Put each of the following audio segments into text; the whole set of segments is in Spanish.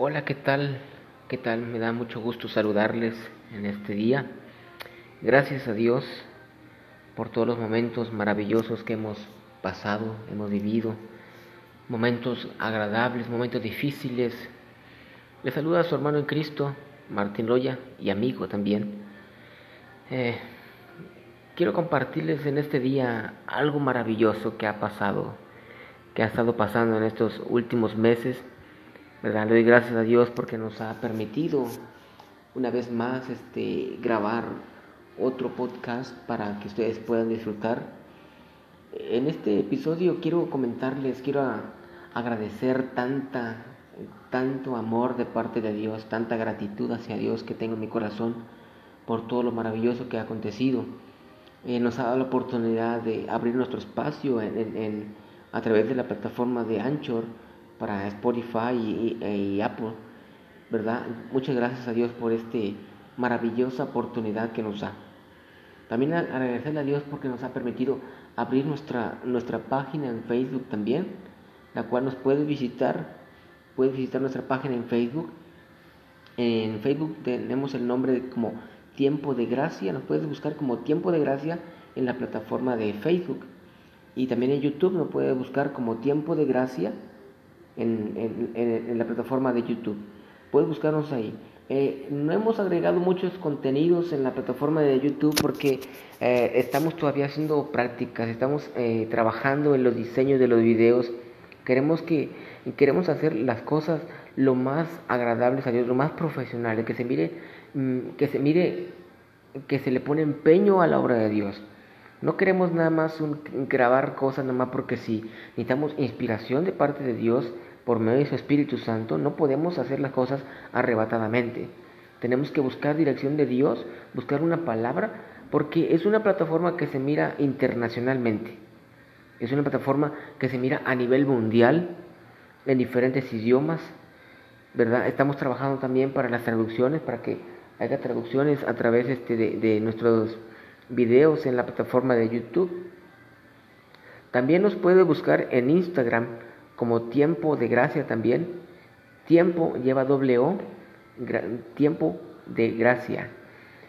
Hola, ¿qué tal? ¿Qué tal? Me da mucho gusto saludarles en este día. Gracias a Dios por todos los momentos maravillosos que hemos pasado, hemos vivido, momentos agradables, momentos difíciles. Le saluda a su hermano en Cristo, Martín Roya, y amigo también. Eh, quiero compartirles en este día algo maravilloso que ha pasado, que ha estado pasando en estos últimos meses. ¿Verdad? Le doy gracias a Dios porque nos ha permitido una vez más este, grabar otro podcast para que ustedes puedan disfrutar. En este episodio quiero comentarles, quiero agradecer tanta, tanto amor de parte de Dios, tanta gratitud hacia Dios que tengo en mi corazón por todo lo maravilloso que ha acontecido. Eh, nos ha dado la oportunidad de abrir nuestro espacio en, a través de la plataforma de Anchor para Spotify y, Apple, ¿verdad? Muchas gracias a Dios por esta maravillosa oportunidad que nos da. También agradecerle a Dios porque nos ha permitido abrir nuestra, nuestra página en Facebook también, la cual nos puede visitar, puedes visitar nuestra página en Facebook. En Facebook tenemos el nombre como Tiempo de Gracia, nos puedes buscar como Tiempo de Gracia en la plataforma de Facebook. Y también en YouTube nos puedes buscar como Tiempo de Gracia en, la plataforma de YouTube. Puedes buscarnos ahí. Eh, no hemos agregado muchos contenidos en la plataforma de YouTube porque eh, estamos todavía haciendo prácticas, estamos eh, trabajando en los diseños de los videos. Queremos que queremos hacer las cosas lo más agradables a Dios, lo más profesionales, que se mire, mm, que se mire, que se le pone empeño a la obra de Dios. No queremos nada más grabar cosas nada más porque si necesitamos inspiración de parte de Dios por medio de su Espíritu Santo, no podemos hacer las cosas arrebatadamente. Tenemos que buscar dirección de Dios, buscar una palabra, porque es una plataforma que se mira internacionalmente. Es una plataforma que se mira a nivel mundial, en diferentes idiomas, ¿verdad? Estamos trabajando también para las traducciones, para que haya traducciones a través este, de, de nuestros videos en la plataforma de YouTube. También nos puede buscar en Instagram como tiempo de gracia también. Tiempo lleva doble O, tiempo de gracia.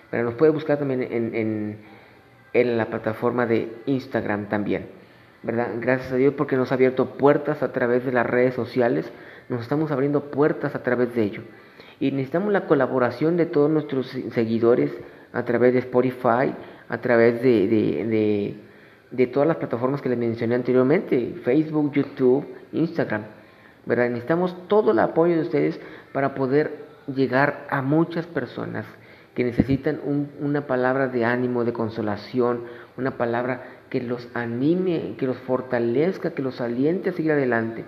Pero nos puede buscar también en, en, la plataforma de Instagram también. ¿verdad? Gracias a Dios porque nos ha abierto puertas a través de las redes sociales. Nos estamos abriendo puertas a través de ello. Y necesitamos la colaboración de todos nuestros seguidores a través de Spotify, a través de, todas las plataformas que les mencioné anteriormente, Facebook, YouTube, Instagram. ¿verdad? Necesitamos todo el apoyo de ustedes para poder llegar a muchas personas que necesitan una palabra de ánimo, de consolación, una palabra que los anime, que los fortalezca, que los aliente a seguir adelante.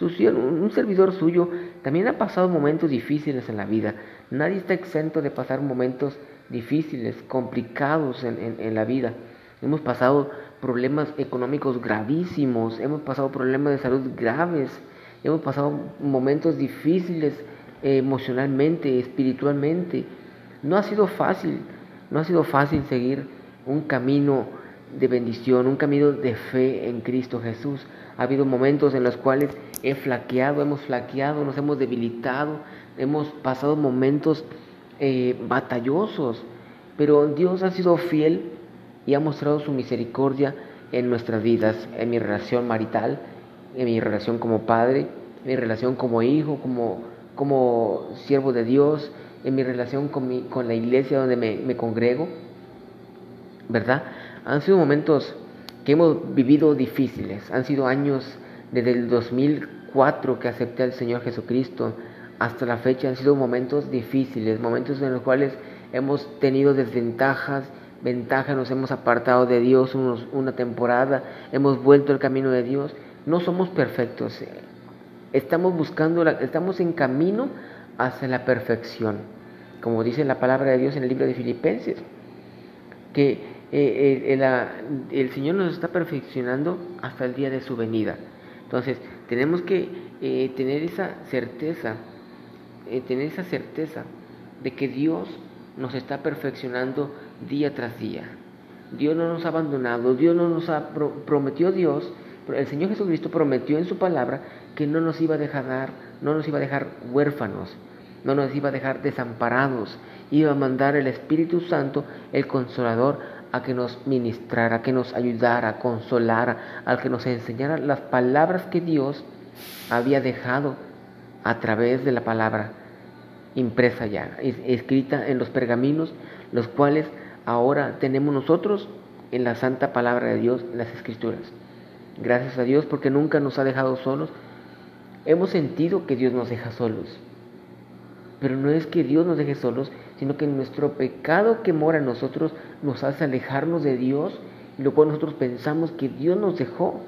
Un servidor suyo también ha pasado momentos difíciles en la vida. Nadie está exento de pasar momentos difíciles, complicados en, en la vida. Hemos pasado problemas económicos gravísimos, hemos pasado problemas de salud graves, hemos pasado momentos difíciles eh, emocionalmente, espiritualmente. No ha sido fácil, no ha sido fácil seguir un camino de bendición, un camino de fe en Cristo Jesús. Ha habido momentos en los cuales he flaqueado, hemos flaqueado, nos hemos debilitado, hemos pasado momentos eh, batallosos, pero Dios ha sido fiel y ha mostrado su misericordia en nuestras vidas, en mi relación marital, en mi relación como padre, en mi relación como hijo, como, como siervo de Dios, en mi relación con, mi, con la iglesia donde me, me congrego, ¿verdad? Han sido momentos que hemos vivido difíciles, han sido años desde el 2004 que acepté al Señor Jesucristo hasta la fecha, han sido momentos difíciles, momentos en los cuales hemos tenido desventajas, ventaja, nos hemos apartado de Dios una temporada, hemos vuelto al camino de Dios. No somos perfectos, estamos buscando, estamos en camino hacia la perfección, como dice la palabra de Dios en el libro de Filipenses, que eh, el, Señor nos está perfeccionando hasta el día de su venida. Entonces, tenemos que eh, tener esa certeza, eh, tener esa certeza de que Dios nos está perfeccionando día tras día. Dios no nos ha abandonado, Dios no nos ha prometió Dios, el Señor Jesucristo prometió en su palabra que no nos iba a dejar no nos iba a dejar huérfanos, no nos iba a dejar desamparados, iba a mandar el Espíritu Santo, el Consolador, a que nos ministrara, que nos ayudara, a consolar, al que nos enseñara las palabras que Dios había dejado a través de la palabra impresa ya, escrita en los pergaminos, los cuales ahora tenemos nosotros en la santa palabra de Dios, las escrituras. Gracias a Dios porque nunca nos ha dejado solos. Hemos sentido que Dios nos deja solos. Pero no es que Dios nos deje solos, sino que nuestro pecado que mora en nosotros nos hace alejarnos de Dios y luego nosotros pensamos que Dios nos dejó.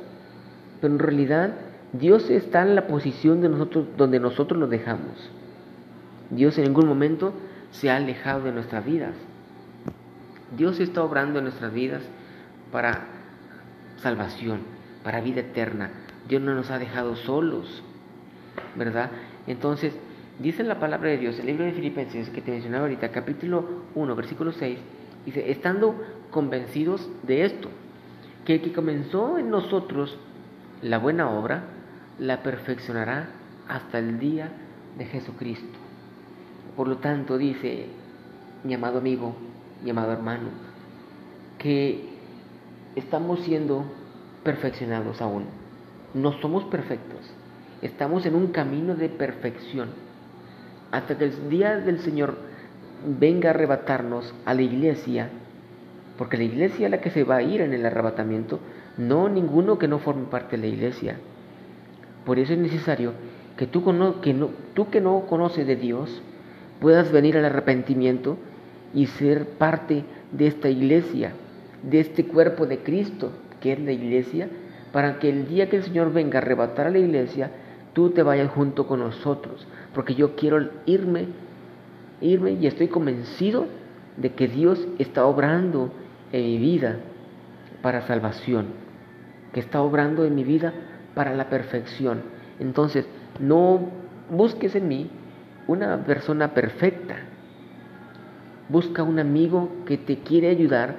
Pero en realidad Dios está en la posición de nosotros donde nosotros lo dejamos. Dios en ningún momento se ha alejado de nuestras vidas. Dios está obrando en nuestras vidas para salvación, para vida eterna. Dios no nos ha dejado solos, ¿verdad? Entonces, dice la palabra de Dios, el libro de Filipenses que te mencionaba ahorita, capítulo 1, versículo 6, dice, estando convencidos de esto, que el que comenzó en nosotros la buena obra, la perfeccionará hasta el día de Jesucristo. Por lo tanto, dice mi amado amigo, mi amado hermano, que estamos siendo perfeccionados aún. No somos perfectos. Estamos en un camino de perfección. Hasta que el día del Señor venga a arrebatarnos a la iglesia, porque la iglesia es la que se va a ir en el arrebatamiento, no ninguno que no forme parte de la iglesia. Por eso es necesario que tú, que no, tú que no conoces de Dios, puedas venir al arrepentimiento y ser parte de esta iglesia, de este cuerpo de Cristo, que es la iglesia, para que el día que el Señor venga a arrebatar a la iglesia, tú te vayas junto con nosotros, porque yo quiero irme, irme y estoy convencido de que Dios está obrando en mi vida para salvación, que está obrando en mi vida para la perfección. Entonces, no busques en mí una persona perfecta. Busca un amigo que te quiere ayudar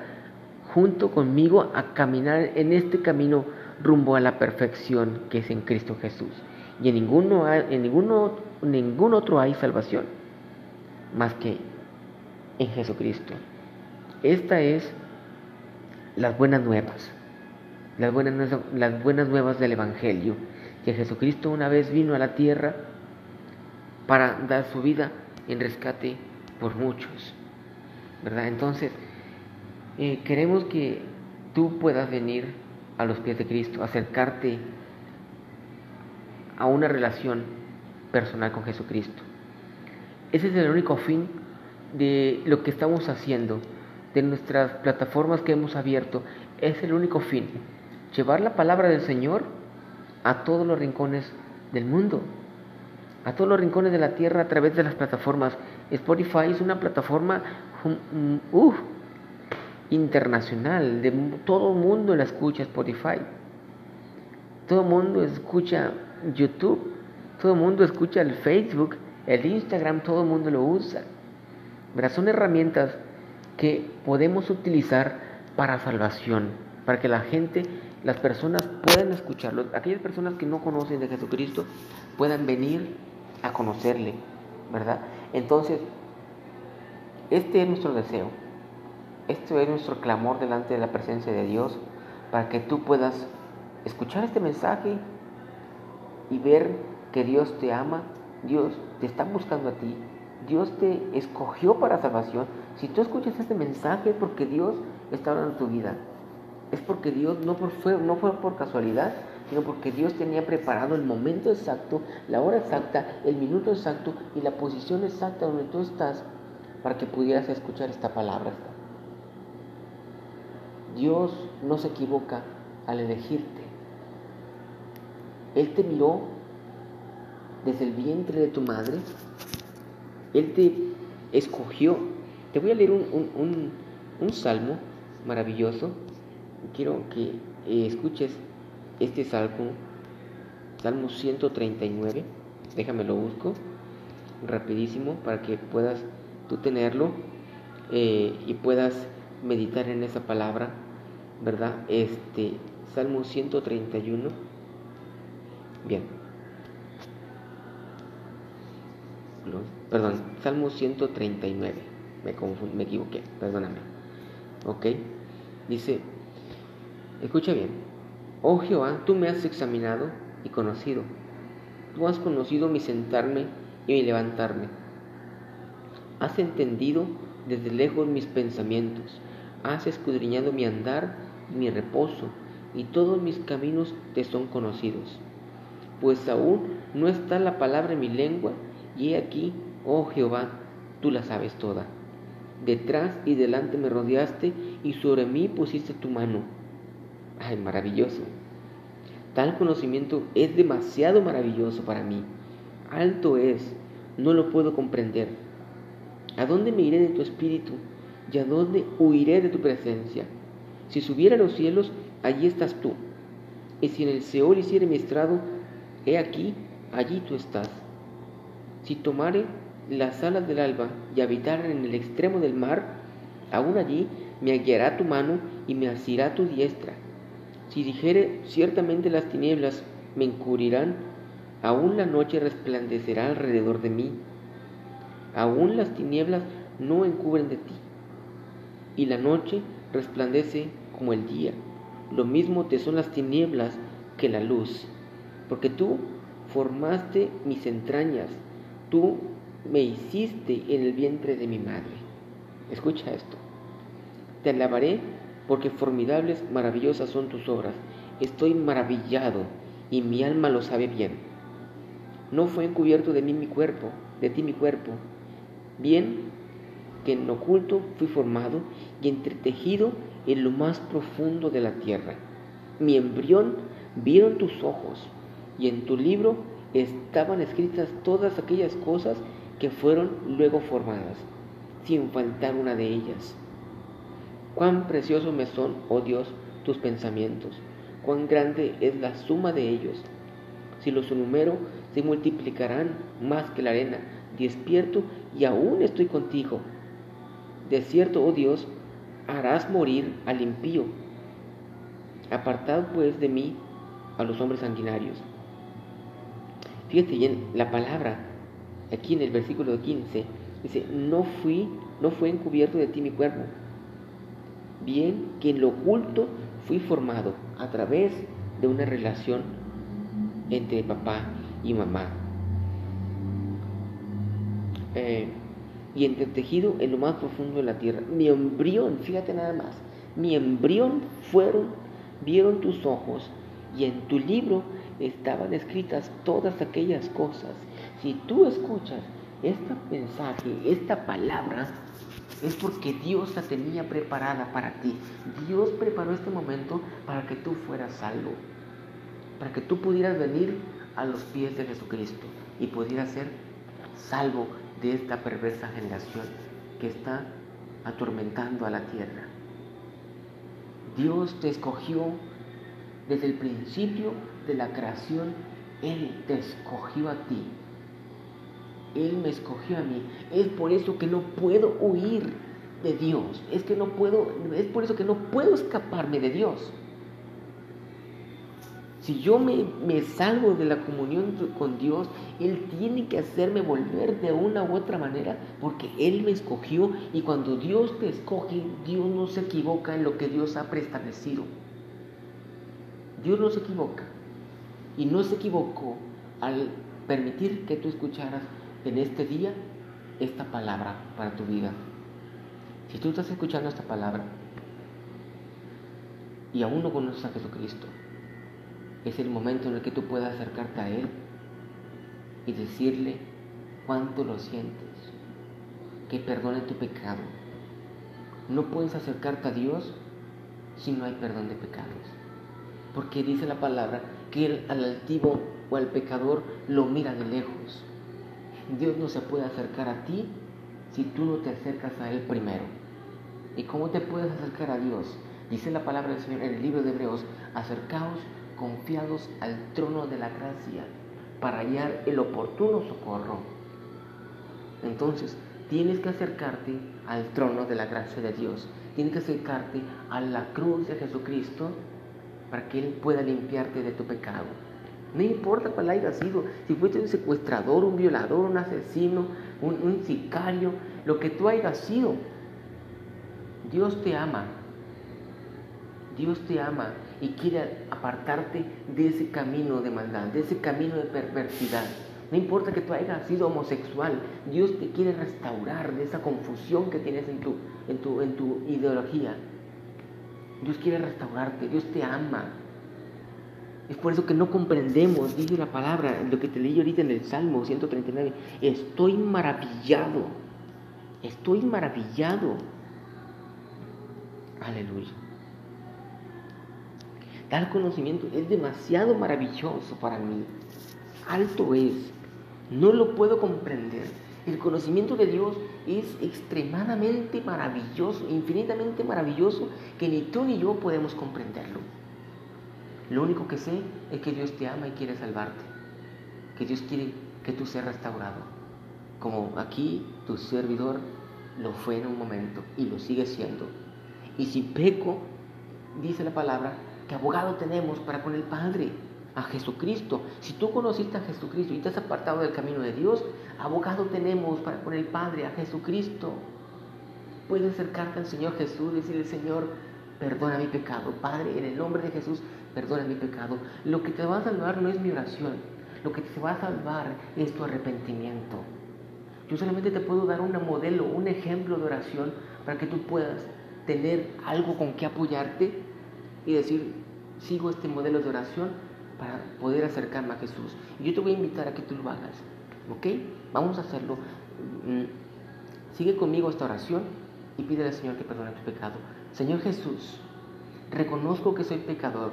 junto conmigo a caminar en este camino rumbo a la perfección que es en Cristo Jesús. Y en ninguno, en ninguno, ningún otro hay salvación más que en Jesucristo. Esta es las buenas nuevas, las buenas, las buenas nuevas del Evangelio, que Jesucristo una vez vino a la tierra para dar su vida en rescate por muchos. Entonces, eh, queremos que tú puedas venir a los pies de Cristo, acercarte a una relación personal con Jesucristo. Ese es el único fin de lo que estamos haciendo, de nuestras plataformas que hemos abierto. Es el único fin, llevar la palabra del Señor a todos los rincones del mundo a todos los rincones de la tierra a través de las plataformas. Spotify es una plataforma uh, internacional, de todo el mundo la escucha Spotify. Todo el mundo escucha YouTube, todo el mundo escucha el Facebook, el Instagram, todo el mundo lo usa. Son herramientas que podemos utilizar para salvación, para que la gente, las personas puedan escucharlo. Aquellas personas que no conocen de Jesucristo puedan venir a conocerle, ¿verdad? Entonces, este es nuestro deseo, este es nuestro clamor delante de la presencia de Dios para que tú puedas escuchar este mensaje y ver que Dios te ama, Dios te está buscando a ti, Dios te escogió para salvación. Si tú escuchas este mensaje es porque Dios está hablando en tu vida. Es porque Dios no fue, no fue por casualidad, sino porque Dios tenía preparado el momento exacto, la hora exacta, el minuto exacto y la posición exacta donde tú estás para que pudieras escuchar esta palabra. Dios no se equivoca al elegirte. Él te miró desde el vientre de tu madre. Él te escogió. Te voy a leer un, un salmo maravilloso. Quiero que eh, escuches este salmo, Salmo 139, déjame lo busco rapidísimo para que puedas tú tenerlo eh, y puedas meditar en esa palabra, ¿verdad? Este, Salmo 131. Bien. perdón, Salmo 139, me, me equivoqué, perdóname. ¿Ok? Dice, escucha bien, oh Jehová, tú me has examinado y conocido, tú has conocido mi sentarme y mi levantarme, has entendido desde lejos mis pensamientos, has escudriñado mi andar mi reposo, y todos mis caminos te son conocidos. Pues aún no está la palabra en mi lengua, y he aquí, oh Jehová, tú la sabes toda. Detrás y delante me rodeaste, y sobre mí pusiste tu mano. Ay, maravilloso. Tal conocimiento es demasiado maravilloso para mí. Alto es, no lo puedo comprender. ¿A dónde me iré de tu espíritu? ¿Y a dónde huiré de tu presencia? Si subiera a los cielos, allí estás tú. Y si en el Seol hiciere mi estrado, he aquí, allí tú estás. Si tomare las alas del alba y habitar en el extremo del mar, aún allí me guiará tu mano y me asirá tu diestra. Si dijere ciertamente las tinieblas me encubrirán, aún la noche resplandecerá alrededor de mí. Aún las tinieblas no encubren de ti, y la noche resplandece como el día. Lo mismo te son las tinieblas que la luz, porque tú formaste mis entrañas, tú me hiciste en el vientre de mi madre. Escucha esto. Te alabaré porque formidables, maravillosas son tus obras. Estoy maravillado y mi alma lo sabe bien. No fue encubierto de mí mi cuerpo, de ti mi cuerpo. Bien que en oculto fui formado y entretejido en lo más profundo de la tierra. Mi embrión vieron tus ojos y en tu libro estaban escritas todas aquellas cosas que fueron luego formadas, sin faltar una de ellas. Cuán preciosos me son, oh Dios, tus pensamientos, cuán grande es la suma de ellos. Si los enumero, se multiplicarán más que la arena. Despierto y aún estoy contigo. De cierto, oh Dios, harás morir al impío. Apartad pues de mí a los hombres sanguinarios. Fíjate bien, la palabra, aquí en el versículo 15, dice, no fui, no fue encubierto de ti mi cuerpo. Bien que en lo oculto fui formado a través de una relación entre papá y mamá. Eh, y entretejido en lo más profundo de la tierra. Mi embrión, fíjate nada más, mi embrión fueron, vieron tus ojos y en tu libro estaban escritas todas aquellas cosas. Si tú escuchas este mensaje, esta palabra, es porque Dios la tenía preparada para ti. Dios preparó este momento para que tú fueras salvo, para que tú pudieras venir a los pies de Jesucristo y pudieras ser salvo de esta perversa generación que está atormentando a la tierra. Dios te escogió desde el principio de la creación, Él te escogió a ti. Él me escogió a mí. Es por eso que no puedo huir de Dios. Es que no puedo, es por eso que no puedo escaparme de Dios. Si yo me, salgo de la comunión con Dios, Él tiene que hacerme volver de una u otra manera porque Él me escogió y cuando Dios te escoge, Dios no se equivoca en lo que Dios ha preestablecido. Dios no se equivoca y no se equivocó al permitir que tú escucharas en este día esta palabra para tu vida. Si tú estás escuchando esta palabra y aún no conoces a Jesucristo, es el momento en el que tú puedas acercarte a Él y decirle cuánto lo sientes, que perdone tu pecado. No puedes acercarte a Dios si no hay perdón de pecados. Porque dice la palabra que Él al altivo o al pecador lo mira de lejos. Dios no se puede acercar a ti si tú no te acercas a Él primero. ¿Y cómo te puedes acercar a Dios? Dice la palabra del Señor en el libro de Hebreos, acercaos confiados al trono de la gracia para hallar el oportuno socorro. Entonces, tienes que acercarte al trono de la gracia de Dios. Tienes que acercarte a la cruz de Jesucristo para que Él pueda limpiarte de tu pecado. No importa cuál haya sido, si fuiste un secuestrador, un violador, un asesino, un, un sicario, lo que tú hayas sido, Dios te ama. Dios te ama y quiere apartarte de ese camino de maldad, de ese camino de perversidad. No importa que tú hayas sido homosexual, Dios te quiere restaurar de esa confusión que tienes en tu, en tu, en tu ideología. Dios quiere restaurarte, Dios te ama. Es por eso que no comprendemos, dice la palabra, lo que te leí ahorita en el Salmo 139. Estoy maravillado, estoy maravillado. Aleluya. Tal conocimiento es demasiado maravilloso para mí. Alto es. No lo puedo comprender. El conocimiento de Dios es extremadamente maravilloso, infinitamente maravilloso, que ni tú ni yo podemos comprenderlo. Lo único que sé es que Dios te ama y quiere salvarte. Que Dios quiere que tú seas restaurado. Como aquí tu servidor lo fue en un momento y lo sigue siendo. Y si peco, dice la palabra, que abogado tenemos para con el Padre, a Jesucristo. Si tú conociste a Jesucristo y te has apartado del camino de Dios, abogado tenemos para con el Padre, a Jesucristo. Puedes acercarte al Señor Jesús y decirle, Señor, perdona mi pecado. Padre, en el nombre de Jesús, perdona mi pecado. Lo que te va a salvar no es mi oración. Lo que te va a salvar es tu arrepentimiento. Yo solamente te puedo dar un modelo, un ejemplo de oración para que tú puedas tener algo con que apoyarte y decir, sigo este modelo de oración para poder acercarme a Jesús. Y yo te voy a invitar a que tú lo hagas. ¿Ok? Vamos a hacerlo. Mm, sigue conmigo esta oración y pídele al Señor que perdone tu pecado. Señor Jesús, reconozco que soy pecador,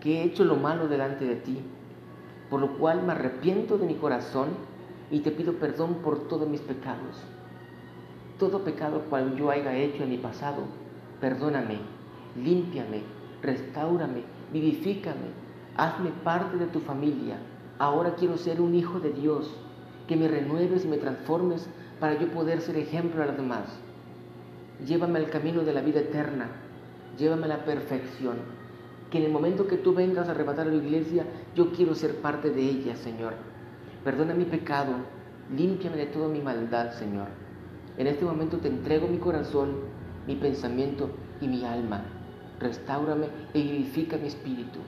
que he hecho lo malo delante de ti, por lo cual me arrepiento de mi corazón y te pido perdón por todos mis pecados. Todo pecado cual yo haya hecho en mi pasado, perdóname, límpiame, restaurame, vivifícame, hazme parte de tu familia. Ahora quiero ser un hijo de Dios, que me renueves y me transformes para yo poder ser ejemplo a los demás. Llévame al camino de la vida eterna, llévame a la perfección. Que en el momento que tú vengas a arrebatar a la iglesia, yo quiero ser parte de ella, Señor. Perdona mi pecado, límpiame de toda mi maldad, Señor. En este momento te entrego mi corazón, mi pensamiento y mi alma. Restáurame e vivifica mi espíritu.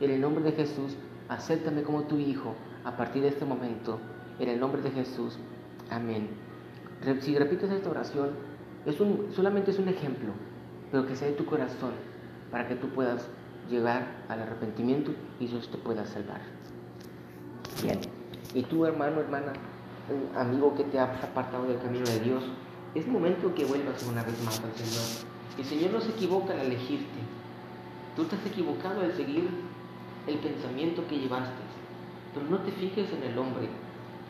En el nombre de Jesús, acéptame como tu hijo a partir de este momento. En el nombre de Jesús. Amén. Si repites esta oración, es un, solamente es un ejemplo, pero que sea de tu corazón para que tú puedas llegar al arrepentimiento y Dios te pueda salvar. Bien. Y tú, hermano, hermana, amigo que te ha apartado del camino de Dios, es momento que vuelvas una vez más al Señor. El Señor no se equivoca al elegirte. Tú has equivocado al seguir el pensamiento que llevaste. Pero no te fijes en el hombre.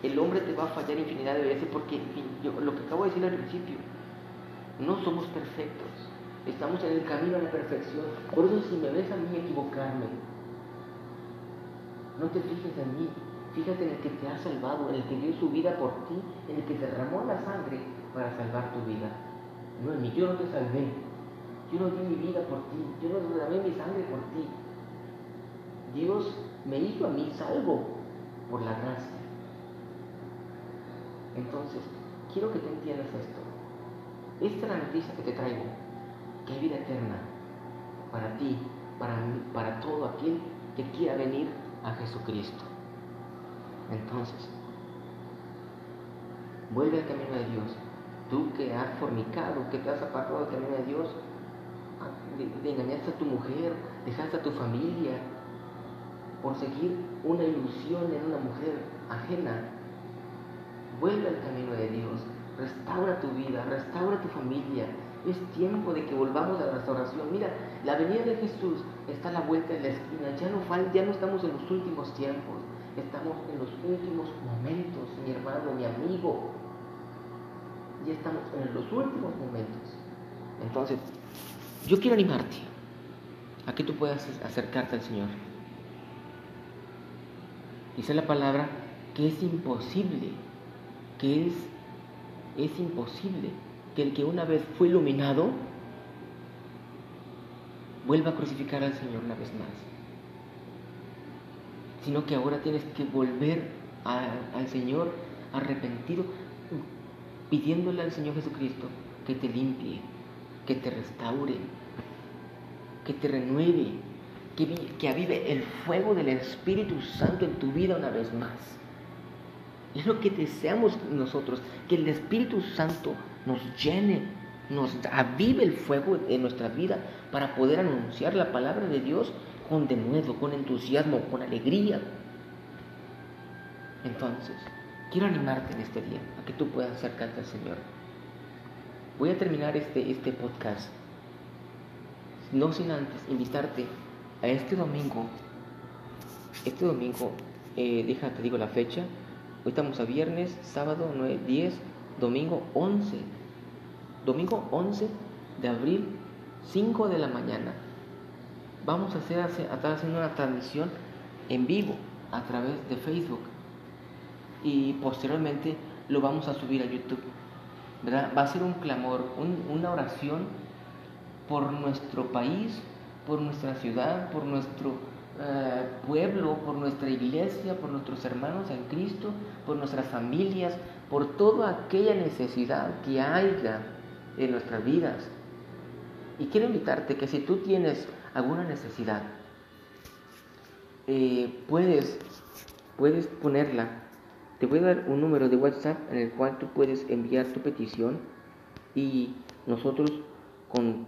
El hombre te va a fallar infinidad de veces porque lo que acabo de decir al principio, no somos perfectos. Estamos en el camino a la perfección. Por eso si me ves a mí equivocarme, no te fijes en mí, Fíjate en el que te ha salvado, en el que dio su vida por ti, en el que derramó la sangre para salvar tu vida. No en mí, yo no te salvé. Yo no di mi vida por ti, yo no derramé mi sangre por ti. Dios me hizo a mí salvo por la gracia. Entonces, quiero que te entiendas esto. Esta es la noticia que te traigo, que hay vida eterna para ti, para, para todo aquel que quiera venir a Jesucristo. Entonces, vuelve al camino de Dios. Tú que has fornicado, que te has apartado del camino de Dios, de, engañaste a tu mujer, dejaste a tu familia por seguir una ilusión en una mujer ajena. Vuelve al camino de Dios, restaura tu vida, restaura tu familia. Es tiempo de que volvamos a la restauración. Mira, la venida de Jesús está a la vuelta de la esquina. Ya no, ya no estamos en los últimos tiempos. Estamos en los últimos momentos, mi hermano, mi amigo. Ya estamos en los últimos momentos. Entonces, yo quiero animarte a que tú puedas acercarte al Señor. Dice la palabra que es imposible, que es, es imposible que el que una vez fue iluminado vuelva a crucificar al Señor una vez más. sino que ahora tienes que volver al Señor arrepentido, pidiéndole al Señor Jesucristo que te limpie, que te restaure, que te renueve, que, avive el fuego del Espíritu Santo en tu vida una vez más. Es lo que deseamos nosotros, que el Espíritu Santo nos llene, nos avive el fuego en nuestra vida para poder anunciar la palabra de Dios con denuedo, con entusiasmo, con alegría. Entonces, quiero animarte en este día a que tú puedas acercarte al Señor. Voy a terminar este, este podcast, no sin antes invitarte a este domingo. Este domingo, eh, déjate, digo la fecha. Hoy estamos a viernes, sábado 9, 10, domingo 11. Domingo 11 de abril, 5 de la mañana. Vamos a, hacer, a estar haciendo una transmisión en vivo a través de Facebook y posteriormente lo vamos a subir a YouTube. Va a ser un clamor, una oración por nuestro país, por nuestra ciudad, por nuestro eh, pueblo, por nuestra iglesia, por nuestros hermanos en Cristo, por nuestras familias, por toda aquella necesidad que haya en nuestras vidas. Y quiero invitarte que si tú tienes alguna necesidad, eh, puedes, puedes ponerla te voy a dar un número de WhatsApp en el cual tú puedes enviar tu petición y nosotros con